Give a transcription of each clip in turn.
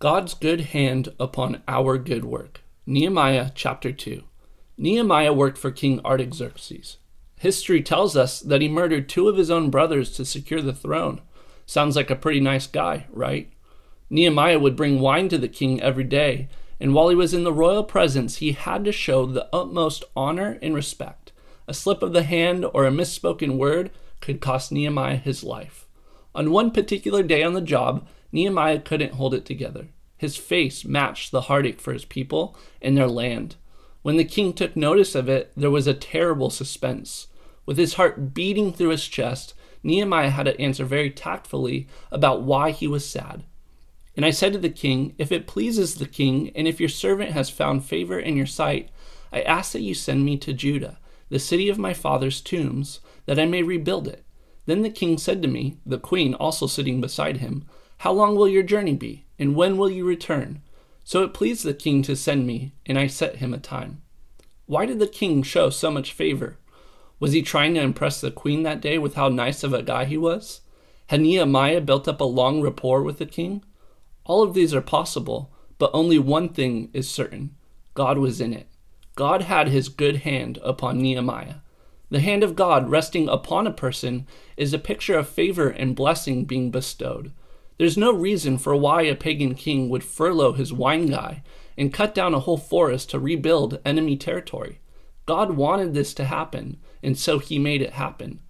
God's good hand upon our good work. Nehemiah chapter 2. Nehemiah worked for King Artaxerxes. History tells us that he murdered two of his own brothers to secure the throne. Sounds like a pretty nice guy, right? Nehemiah would bring wine to the king every day, and while he was in the royal presence, he had to show the utmost honor and respect. A slip of the hand or a misspoken word could cost Nehemiah his life. On one particular day on the job, Nehemiah couldn't hold it together. His face matched the heartache for his people and their land. When the king took notice of it, there was a terrible suspense. With his heart beating through his chest, Nehemiah had to answer very tactfully about why he was sad. And I said to the king, If it pleases the king, and if your servant has found favor in your sight, I ask that you send me to Judah, the city of my father's tombs, that I may rebuild it. Then the king said to me, the queen also sitting beside him, how long will your journey be, and when will you return? So it pleased the king to send me, and I set him a time. Why did the king show so much favor? Was he trying to impress the queen that day with how nice of a guy he was? Had Nehemiah built up a long rapport with the king? All of these are possible, but only one thing is certain God was in it. God had his good hand upon Nehemiah. The hand of God resting upon a person is a picture of favor and blessing being bestowed. There's no reason for why a pagan king would furlough his wine guy and cut down a whole forest to rebuild enemy territory. God wanted this to happen, and so he made it happen.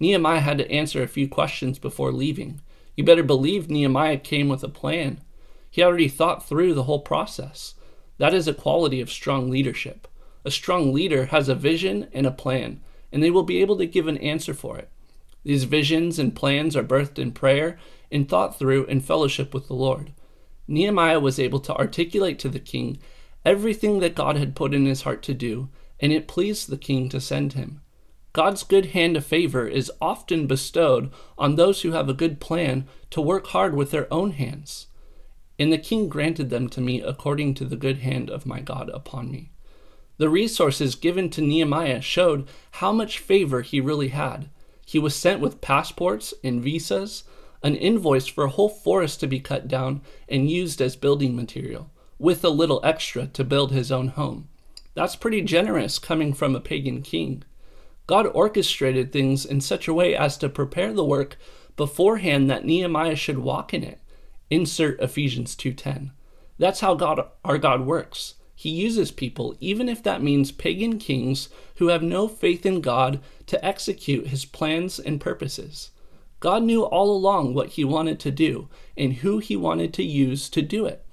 Nehemiah had to answer a few questions before leaving. You better believe Nehemiah came with a plan. He already thought through the whole process. That is a quality of strong leadership. A strong leader has a vision and a plan, and they will be able to give an answer for it. These visions and plans are birthed in prayer and thought through in fellowship with the Lord. Nehemiah was able to articulate to the king everything that God had put in his heart to do, and it pleased the king to send him. God's good hand of favor is often bestowed on those who have a good plan to work hard with their own hands. And the king granted them to me according to the good hand of my God upon me. The resources given to Nehemiah showed how much favor he really had. He was sent with passports and visas, an invoice for a whole forest to be cut down and used as building material, with a little extra to build his own home. That's pretty generous coming from a pagan king. God orchestrated things in such a way as to prepare the work beforehand that Nehemiah should walk in it. Insert Ephesians 2:10. That's how God our God works. He uses people even if that means pagan kings who have no faith in God to execute his plans and purposes. God knew all along what he wanted to do and who he wanted to use to do it.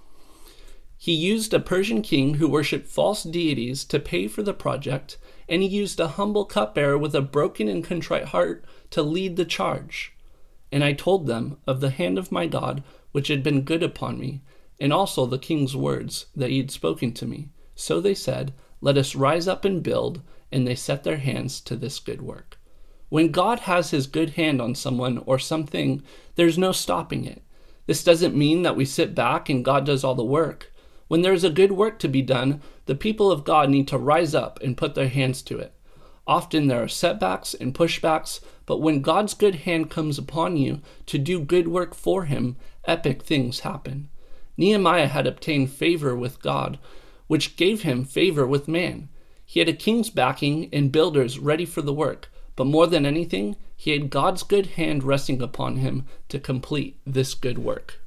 He used a Persian king who worshipped false deities to pay for the project, and he used a humble cupbearer with a broken and contrite heart to lead the charge. And I told them of the hand of my God, which had been good upon me, and also the king's words that he had spoken to me. So they said, Let us rise up and build, and they set their hands to this good work. When God has his good hand on someone or something, there's no stopping it. This doesn't mean that we sit back and God does all the work. When there's a good work to be done, the people of God need to rise up and put their hands to it. Often there are setbacks and pushbacks, but when God's good hand comes upon you to do good work for Him, epic things happen. Nehemiah had obtained favor with God, which gave him favor with man. He had a king's backing and builders ready for the work, but more than anything, he had God's good hand resting upon him to complete this good work.